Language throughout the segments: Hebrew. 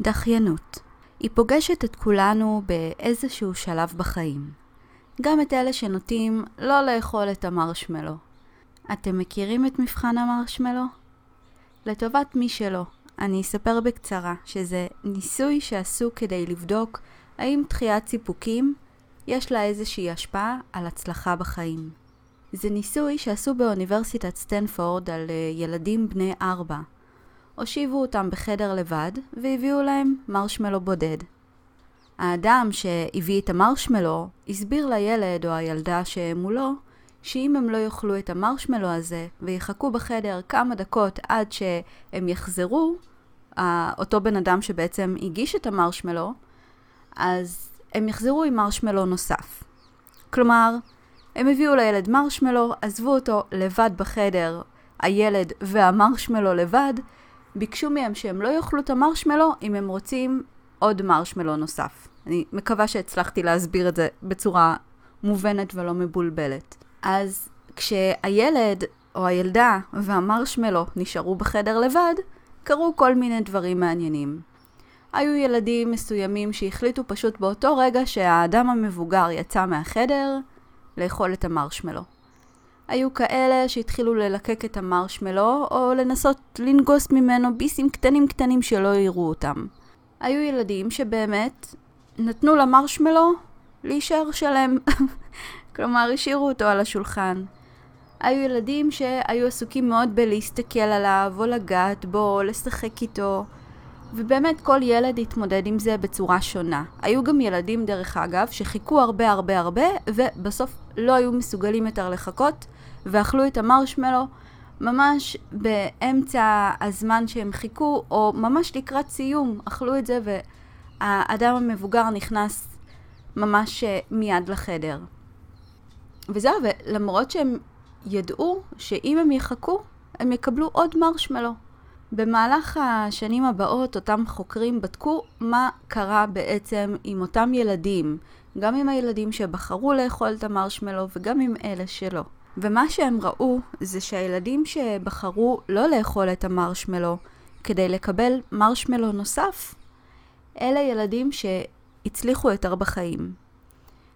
דחיינות. היא פוגשת את כולנו באיזשהו שלב בחיים. גם את אלה שנוטים לא לאכול את המרשמלו. אתם מכירים את מבחן המרשמלו? לטובת מי שלא, אני אספר בקצרה שזה ניסוי שעשו כדי לבדוק האם דחיית סיפוקים יש לה איזושהי השפעה על הצלחה בחיים. זה ניסוי שעשו באוניברסיטת סטנפורד על אה, ילדים בני ארבע. הושיבו אותם בחדר לבד והביאו להם מרשמלו בודד. האדם שהביא את המרשמלו הסביר לילד או הילדה שמולו שאם הם לא יאכלו את המרשמלו הזה ויחכו בחדר כמה דקות עד שהם יחזרו, אותו בן אדם שבעצם הגיש את המרשמלו, אז הם יחזרו עם מרשמלו נוסף. כלומר, הם הביאו לילד מרשמלו, עזבו אותו לבד בחדר, הילד והמרשמלו לבד, ביקשו מהם שהם לא יאכלו את המרשמלו אם הם רוצים עוד מרשמלו נוסף. אני מקווה שהצלחתי להסביר את זה בצורה מובנת ולא מבולבלת. אז כשהילד או הילדה והמרשמלו נשארו בחדר לבד, קרו כל מיני דברים מעניינים. היו ילדים מסוימים שהחליטו פשוט באותו רגע שהאדם המבוגר יצא מהחדר לאכול את המרשמלו. היו כאלה שהתחילו ללקק את המרשמלו או לנסות לנגוס ממנו ביסים קטנים קטנים שלא יראו אותם. היו ילדים שבאמת נתנו למרשמלו להישאר שלם, כלומר השאירו אותו על השולחן. היו ילדים שהיו עסוקים מאוד בלהסתכל עליו או לגעת בו או לשחק איתו ובאמת כל ילד התמודד עם זה בצורה שונה. היו גם ילדים, דרך אגב, שחיכו הרבה הרבה הרבה, ובסוף לא היו מסוגלים יותר לחכות, ואכלו את המרשמלו ממש באמצע הזמן שהם חיכו, או ממש לקראת סיום, אכלו את זה, והאדם המבוגר נכנס ממש אה, מיד לחדר. וזהו, ולמרות שהם ידעו שאם הם יחכו, הם יקבלו עוד מרשמלו. במהלך השנים הבאות אותם חוקרים בדקו מה קרה בעצם עם אותם ילדים, גם עם הילדים שבחרו לאכול את המרשמלו וגם עם אלה שלא. ומה שהם ראו זה שהילדים שבחרו לא לאכול את המרשמלו כדי לקבל מרשמלו נוסף, אלה ילדים שהצליחו יותר בחיים.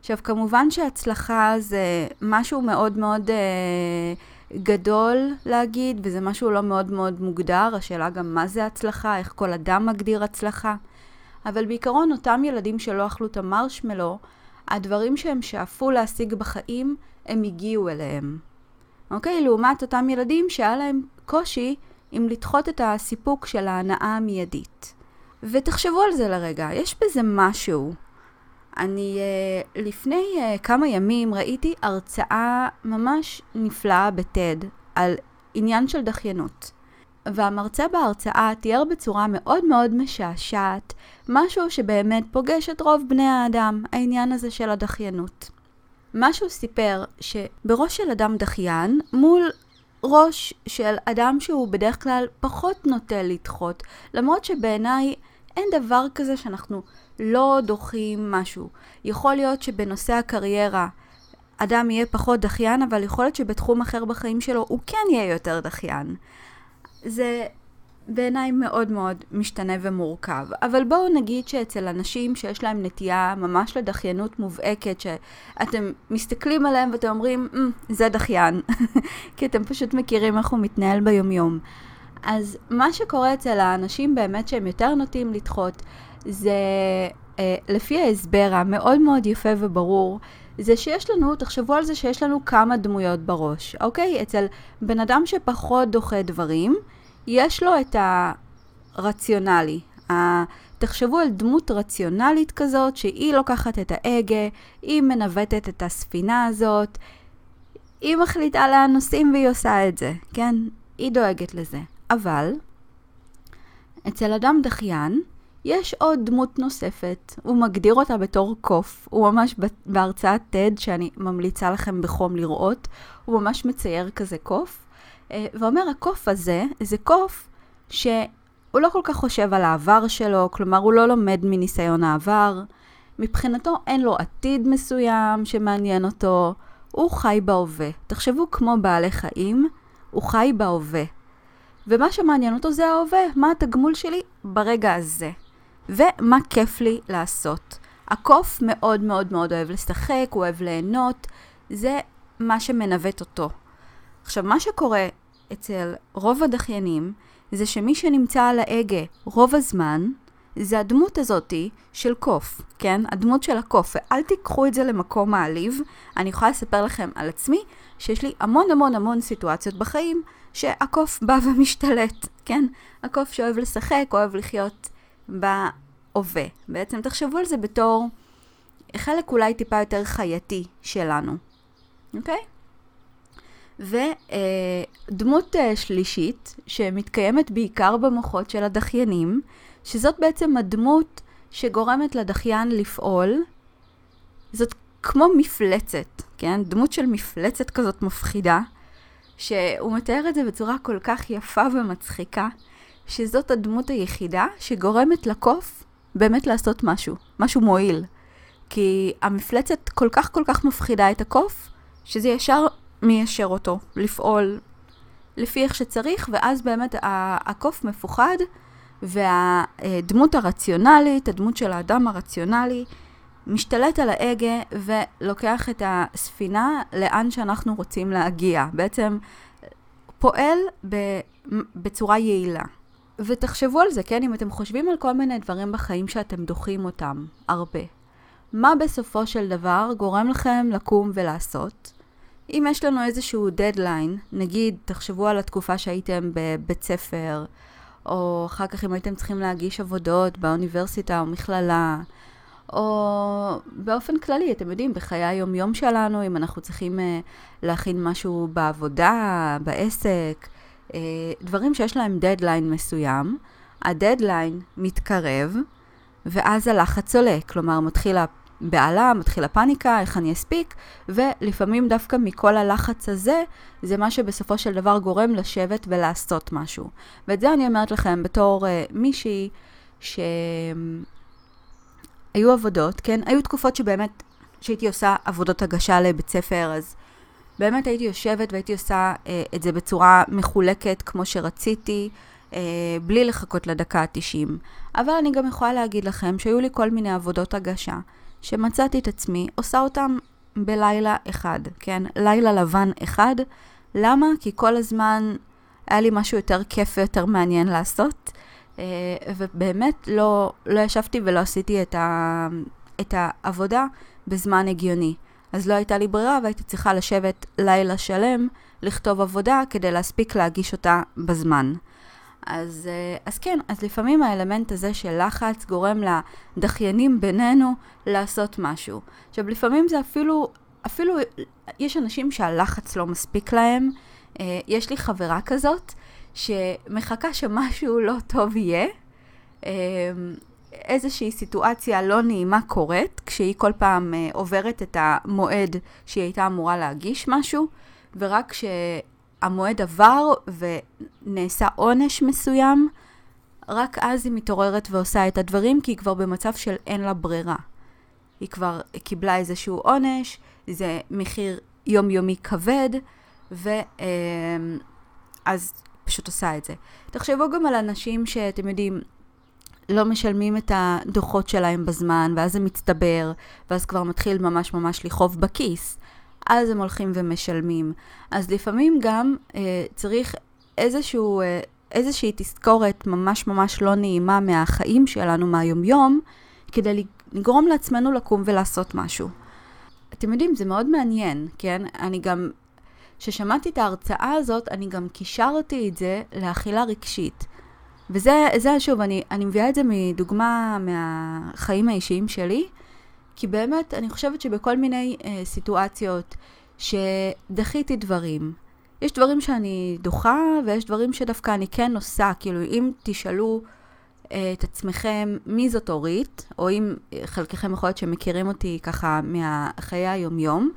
עכשיו כמובן שהצלחה זה משהו מאוד מאוד אה, גדול להגיד, וזה משהו לא מאוד מאוד מוגדר, השאלה גם מה זה הצלחה, איך כל אדם מגדיר הצלחה. אבל בעיקרון אותם ילדים שלא אכלו את המרשמלו, הדברים שהם שאפו להשיג בחיים, הם הגיעו אליהם. אוקיי? לעומת אותם ילדים שהיה להם קושי עם לדחות את הסיפוק של ההנאה המיידית. ותחשבו על זה לרגע, יש בזה משהו. אני uh, לפני uh, כמה ימים ראיתי הרצאה ממש נפלאה בטד על עניין של דחיינות. והמרצה בהרצאה תיאר בצורה מאוד מאוד משעשעת משהו שבאמת פוגש את רוב בני האדם, העניין הזה של הדחיינות. מה שהוא סיפר שבראש של אדם דחיין מול ראש של אדם שהוא בדרך כלל פחות נוטה לדחות, למרות שבעיניי אין דבר כזה שאנחנו לא דוחים משהו. יכול להיות שבנושא הקריירה אדם יהיה פחות דחיין, אבל יכול להיות שבתחום אחר בחיים שלו הוא כן יהיה יותר דחיין. זה בעיניי מאוד מאוד משתנה ומורכב. אבל בואו נגיד שאצל אנשים שיש להם נטייה ממש לדחיינות מובהקת, שאתם מסתכלים עליהם ואתם אומרים, mm, זה דחיין, כי אתם פשוט מכירים איך הוא מתנהל ביומיום. אז מה שקורה אצל האנשים באמת שהם יותר נוטים לדחות, זה אה, לפי ההסבר המאוד מאוד יפה וברור, זה שיש לנו, תחשבו על זה שיש לנו כמה דמויות בראש, אוקיי? אצל בן אדם שפחות דוחה דברים, יש לו את הרציונלי. תחשבו על דמות רציונלית כזאת, שהיא לוקחת את ההגה, היא מנווטת את הספינה הזאת, היא מחליטה לאן נוסעים והיא עושה את זה, כן? היא דואגת לזה. אבל, אצל אדם דחיין, יש עוד דמות נוספת, הוא מגדיר אותה בתור קוף, הוא ממש בהרצאת TED שאני ממליצה לכם בחום לראות, הוא ממש מצייר כזה קוף, ואומר הקוף הזה זה קוף שהוא לא כל כך חושב על העבר שלו, כלומר הוא לא לומד מניסיון העבר, מבחינתו אין לו עתיד מסוים שמעניין אותו, הוא חי בהווה. תחשבו כמו בעלי חיים, הוא חי בהווה. ומה שמעניין אותו זה ההווה, מה התגמול שלי ברגע הזה. ומה כיף לי לעשות. הקוף מאוד מאוד מאוד אוהב לשחק, הוא אוהב ליהנות, זה מה שמנווט אותו. עכשיו, מה שקורה אצל רוב הדחיינים, זה שמי שנמצא על ההגה רוב הזמן, זה הדמות הזאתי של קוף, כן? הדמות של הקוף, ואל תיקחו את זה למקום מעליב. אני יכולה לספר לכם על עצמי, שיש לי המון המון המון סיטואציות בחיים, שהקוף בא ומשתלט, כן? הקוף שאוהב לשחק, אוהב לחיות בהווה. בעצם תחשבו על זה בתור חלק אולי טיפה יותר חייתי שלנו, אוקיי? ודמות אה, שלישית, שמתקיימת בעיקר במוחות של הדחיינים, שזאת בעצם הדמות שגורמת לדחיין לפעול. זאת כמו מפלצת, כן? דמות של מפלצת כזאת מפחידה, שהוא מתאר את זה בצורה כל כך יפה ומצחיקה, שזאת הדמות היחידה שגורמת לקוף באמת לעשות משהו, משהו מועיל. כי המפלצת כל כך כל כך מפחידה את הקוף, שזה ישר מיישר אותו לפעול לפי איך שצריך, ואז באמת הקוף מפוחד, והדמות הרציונלית, הדמות של האדם הרציונלי, משתלט על ההגה ולוקח את הספינה לאן שאנחנו רוצים להגיע. בעצם פועל בצורה יעילה. ותחשבו על זה, כן? אם אתם חושבים על כל מיני דברים בחיים שאתם דוחים אותם הרבה, מה בסופו של דבר גורם לכם לקום ולעשות? אם יש לנו איזשהו דדליין, נגיד, תחשבו על התקופה שהייתם בבית ספר, או אחר כך אם הייתם צריכים להגיש עבודות באוניברסיטה או מכללה, או באופן כללי, אתם יודעים, בחיי היום-יום שלנו, אם אנחנו צריכים uh, להכין משהו בעבודה, בעסק, uh, דברים שיש להם דדליין מסוים, הדדליין מתקרב, ואז הלחץ עולה, כלומר מתחיל הבהלה, מתחילה פאניקה, איך אני אספיק, ולפעמים דווקא מכל הלחץ הזה, זה מה שבסופו של דבר גורם לשבת ולעשות משהו. ואת זה אני אומרת לכם בתור uh, מישהי ש... היו עבודות, כן? היו תקופות שבאמת, שהייתי עושה עבודות הגשה לבית ספר, אז באמת הייתי יושבת והייתי עושה אה, את זה בצורה מחולקת כמו שרציתי, אה, בלי לחכות לדקה ה-90. אבל אני גם יכולה להגיד לכם שהיו לי כל מיני עבודות הגשה, שמצאתי את עצמי עושה אותם בלילה אחד, כן? לילה לבן אחד. למה? כי כל הזמן היה לי משהו יותר כיף ויותר מעניין לעשות. אה, ובאמת לא, לא ישבתי ולא עשיתי את, ה, את העבודה בזמן הגיוני. אז לא הייתה לי ברירה והייתי צריכה לשבת לילה שלם, לכתוב עבודה כדי להספיק להגיש אותה בזמן. אז, אה, אז כן, אז לפעמים האלמנט הזה של לחץ גורם לדחיינים בינינו לעשות משהו. עכשיו, לפעמים זה אפילו, אפילו, יש אנשים שהלחץ לא מספיק להם. אה, יש לי חברה כזאת, שמחכה שמשהו לא טוב יהיה. אמ, איזושהי סיטואציה לא נעימה קורית, כשהיא כל פעם אה, עוברת את המועד שהיא הייתה אמורה להגיש משהו, ורק כשהמועד עבר ונעשה עונש מסוים, רק אז היא מתעוררת ועושה את הדברים, כי היא כבר במצב של אין לה ברירה. היא כבר קיבלה איזשהו עונש, זה מחיר יומיומי כבד, ואז אמ, פשוט עושה את זה. תחשבו גם על אנשים שאתם יודעים, לא משלמים את הדוחות שלהם בזמן, ואז זה מצטבר, ואז כבר מתחיל ממש ממש לכאוב בכיס. אז הם הולכים ומשלמים. אז לפעמים גם אה, צריך איזשהו, אה, איזושהי תזכורת ממש ממש לא נעימה מהחיים שלנו, מהיומיום, כדי לגרום לעצמנו לקום ולעשות משהו. אתם יודעים, זה מאוד מעניין, כן? אני גם כששמעתי את ההרצאה הזאת, אני גם קישרתי את זה לאכילה רגשית. וזה, זה, שוב, אני, אני מביאה את זה מדוגמה מהחיים האישיים שלי, כי באמת, אני חושבת שבכל מיני אה, סיטואציות שדחיתי דברים, יש דברים שאני דוחה, ויש דברים שדווקא אני כן עושה. כאילו, אם תשאלו אה, את עצמכם מי זאת אורית, או אם חלקכם יכול להיות שמכירים אותי ככה מהחיי היומיום,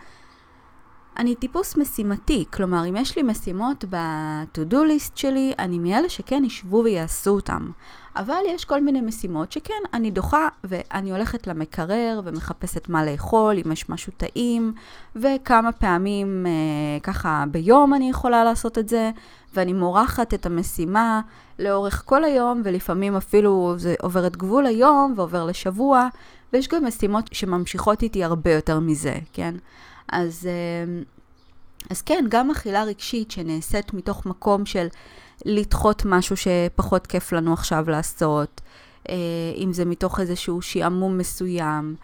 אני טיפוס משימתי, כלומר, אם יש לי משימות ב-to-do list שלי, אני מאלה שכן ישבו ויעשו אותם. אבל יש כל מיני משימות שכן, אני דוחה ואני הולכת למקרר ומחפשת מה לאכול, אם יש משהו טעים, וכמה פעמים אה, ככה ביום אני יכולה לעשות את זה, ואני מורחת את המשימה לאורך כל היום, ולפעמים אפילו זה עובר את גבול היום ועובר לשבוע, ויש גם משימות שממשיכות איתי הרבה יותר מזה, כן? אז, אה, אז כן, גם אכילה רגשית שנעשית מתוך מקום של לדחות משהו שפחות כיף לנו עכשיו לעשות, אה, אם זה מתוך איזשהו שעמום מסוים.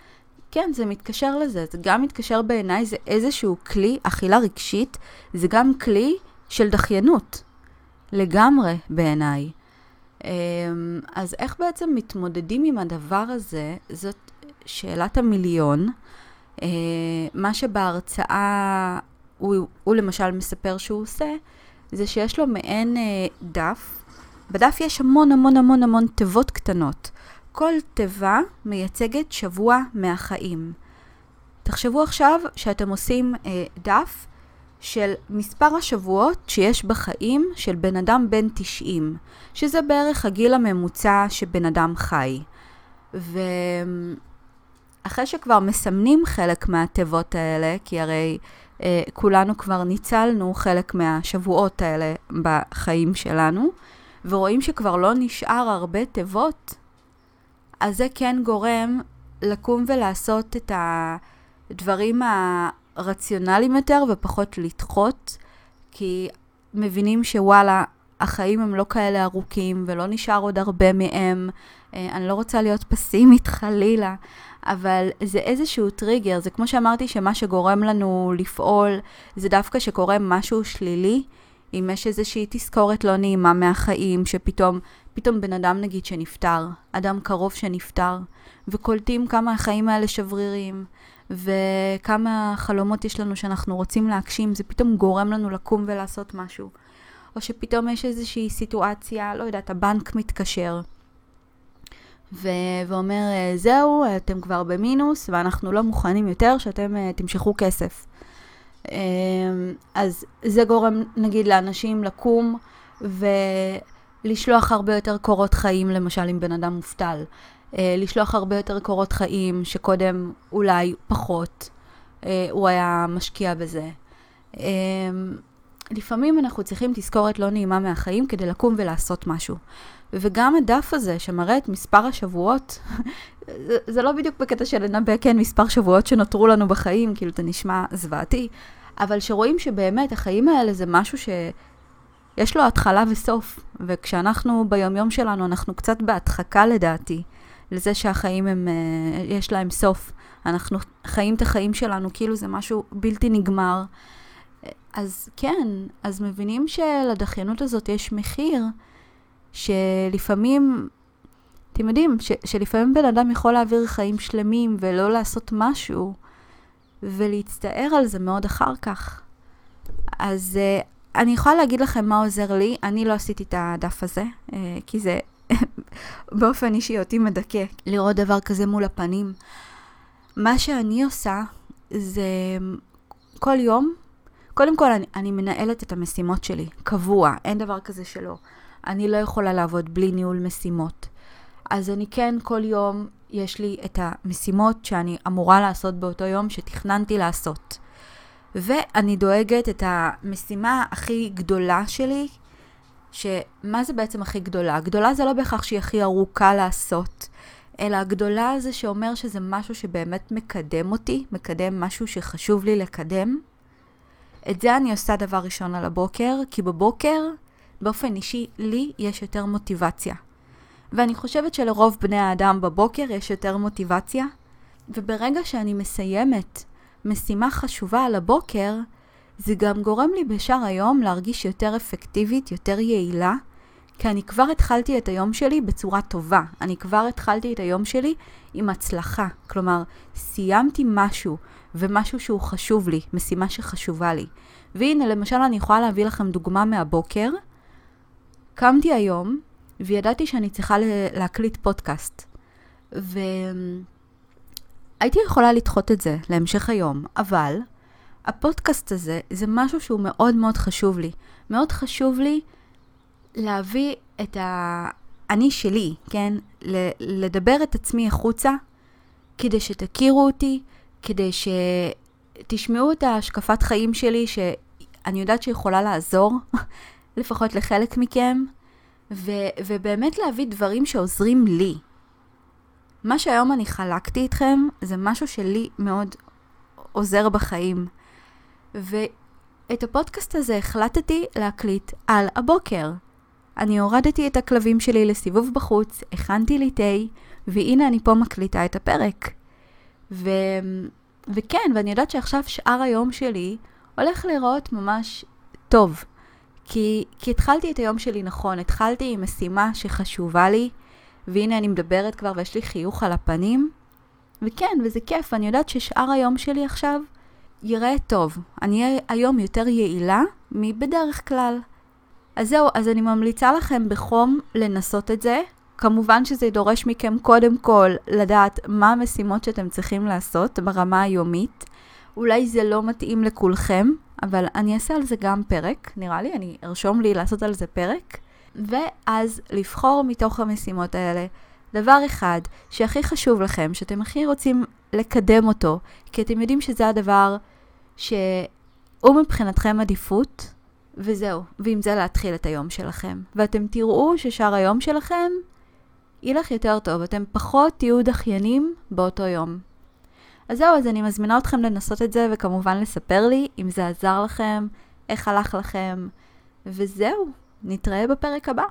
כן, זה מתקשר לזה, זה גם מתקשר בעיניי, זה איזשהו כלי, אכילה רגשית, זה גם כלי של דחיינות, לגמרי בעיניי. אה, אז איך בעצם מתמודדים עם הדבר הזה, זאת שאלת המיליון. אה, מה שבהרצאה הוא, הוא למשל מספר שהוא עושה, זה שיש לו מעין אה, דף. בדף יש המון המון המון המון תיבות קטנות. כל תיבה מייצגת שבוע מהחיים. תחשבו עכשיו שאתם עושים אה, דף של מספר השבועות שיש בחיים של בן אדם בן 90, שזה בערך הגיל הממוצע שבן אדם חי. ואחרי שכבר מסמנים חלק מהתיבות האלה, כי הרי כולנו כבר ניצלנו חלק מהשבועות האלה בחיים שלנו, ורואים שכבר לא נשאר הרבה תיבות, אז זה כן גורם לקום ולעשות את הדברים הרציונליים יותר ופחות לדחות, כי מבינים שוואלה, החיים הם לא כאלה ארוכים ולא נשאר עוד הרבה מהם. אה, אני לא רוצה להיות פסימית חלילה, אבל זה איזשהו טריגר, זה כמו שאמרתי שמה שגורם לנו לפעול זה דווקא שקורה משהו שלילי, אם יש איזושהי תזכורת לא נעימה מהחיים, שפתאום, פתאום בן אדם נגיד שנפטר, אדם קרוב שנפטר, וקולטים כמה החיים האלה שברירים, וכמה חלומות יש לנו שאנחנו רוצים להגשים, זה פתאום גורם לנו לקום ולעשות משהו. או שפתאום יש איזושהי סיטואציה, לא יודעת, הבנק מתקשר. ו- ואומר, אה, זהו, אתם כבר במינוס ואנחנו לא מוכנים יותר שאתם uh, תמשכו כסף. Um, אז זה גורם, נגיד, לאנשים לקום ולשלוח הרבה יותר קורות חיים, למשל, אם בן אדם מובטל. Uh, לשלוח הרבה יותר קורות חיים שקודם אולי פחות uh, הוא היה משקיע בזה. Um, לפעמים אנחנו צריכים תזכורת לא נעימה מהחיים כדי לקום ולעשות משהו. וגם הדף הזה שמראה את מספר השבועות, זה, לא בדיוק בקטע של לנבא, כן, מספר שבועות שנותרו לנו בחיים, כאילו זה נשמע זוועתי, אבל שרואים שבאמת החיים האלה זה משהו שיש לו התחלה וסוף, וכשאנחנו ביומיום שלנו, אנחנו קצת בהדחקה לדעתי, לזה שהחיים הם, אה, יש להם סוף. אנחנו חיים את החיים שלנו כאילו זה משהו בלתי נגמר. אז כן, אז מבינים שלדחיינות הזאת יש מחיר, שלפעמים, אתם יודעים, ש, שלפעמים בן אדם יכול להעביר חיים שלמים ולא לעשות משהו, ולהצטער על זה מאוד אחר כך. אז uh, אני יכולה להגיד לכם מה עוזר לי, אני לא עשיתי את הדף הזה, uh, כי זה באופן אישי אותי מדכא, לראות דבר כזה מול הפנים. מה שאני עושה זה כל יום, קודם כל אני, אני מנהלת את המשימות שלי, קבוע, אין דבר כזה שלא. אני לא יכולה לעבוד בלי ניהול משימות. אז אני כן, כל יום יש לי את המשימות שאני אמורה לעשות באותו יום שתכננתי לעשות. ואני דואגת את המשימה הכי גדולה שלי, שמה זה בעצם הכי גדולה? גדולה זה לא בהכרח שהיא הכי ארוכה לעשות, אלא הגדולה זה שאומר שזה משהו שבאמת מקדם אותי, מקדם משהו שחשוב לי לקדם. את זה אני עושה דבר ראשון על הבוקר, כי בבוקר באופן אישי, לי יש יותר מוטיבציה. ואני חושבת שלרוב בני האדם בבוקר יש יותר מוטיבציה, וברגע שאני מסיימת משימה חשובה על הבוקר, זה גם גורם לי בשאר היום להרגיש יותר אפקטיבית, יותר יעילה, כי אני כבר התחלתי את היום שלי בצורה טובה. אני כבר התחלתי את היום שלי עם הצלחה. כלומר, סיימתי משהו, ומשהו שהוא חשוב לי, משימה שחשובה לי. והנה, למשל, אני יכולה להביא לכם דוגמה מהבוקר. קמתי היום וידעתי שאני צריכה להקליט פודקאסט. והייתי יכולה לדחות את זה להמשך היום, אבל הפודקאסט הזה זה משהו שהוא מאוד מאוד חשוב לי. מאוד חשוב לי להביא את האני שלי, כן? לדבר את עצמי החוצה, כדי שתכירו אותי, כדי שתשמעו את ההשקפת חיים שלי, שאני יודעת שיכולה לעזור, לפחות לחלק מכם, ו- ובאמת להביא דברים שעוזרים לי. מה שהיום אני חלקתי איתכם, זה משהו שלי מאוד עוזר בחיים. ואת הפודקאסט הזה החלטתי להקליט על הבוקר. אני הורדתי את הכלבים שלי לסיבוב בחוץ, הכנתי לי תה, והנה אני פה מקליטה את הפרק. ו... וכן, ואני יודעת שעכשיו שאר היום שלי הולך להיראות ממש טוב. כי, כי התחלתי את היום שלי נכון, התחלתי עם משימה שחשובה לי, והנה אני מדברת כבר ויש לי חיוך על הפנים. וכן, וזה כיף, אני יודעת ששאר היום שלי עכשיו ייראה טוב. אני אהיה היום יותר יעילה מבדרך כלל. אז זהו, אז אני ממליצה לכם בחום לנסות את זה. כמובן שזה דורש מכם קודם כל לדעת מה המשימות שאתם צריכים לעשות ברמה היומית. אולי זה לא מתאים לכולכם, אבל אני אעשה על זה גם פרק, נראה לי, אני ארשום לי לעשות על זה פרק. ואז לבחור מתוך המשימות האלה דבר אחד שהכי חשוב לכם, שאתם הכי רוצים לקדם אותו, כי אתם יודעים שזה הדבר שהוא מבחינתכם עדיפות, וזהו, ועם זה להתחיל את היום שלכם. ואתם תראו ששאר היום שלכם ילך יותר טוב, אתם פחות תהיו דחיינים באותו יום. אז זהו, אז אני מזמינה אתכם לנסות את זה, וכמובן לספר לי אם זה עזר לכם, איך הלך לכם, וזהו, נתראה בפרק הבא.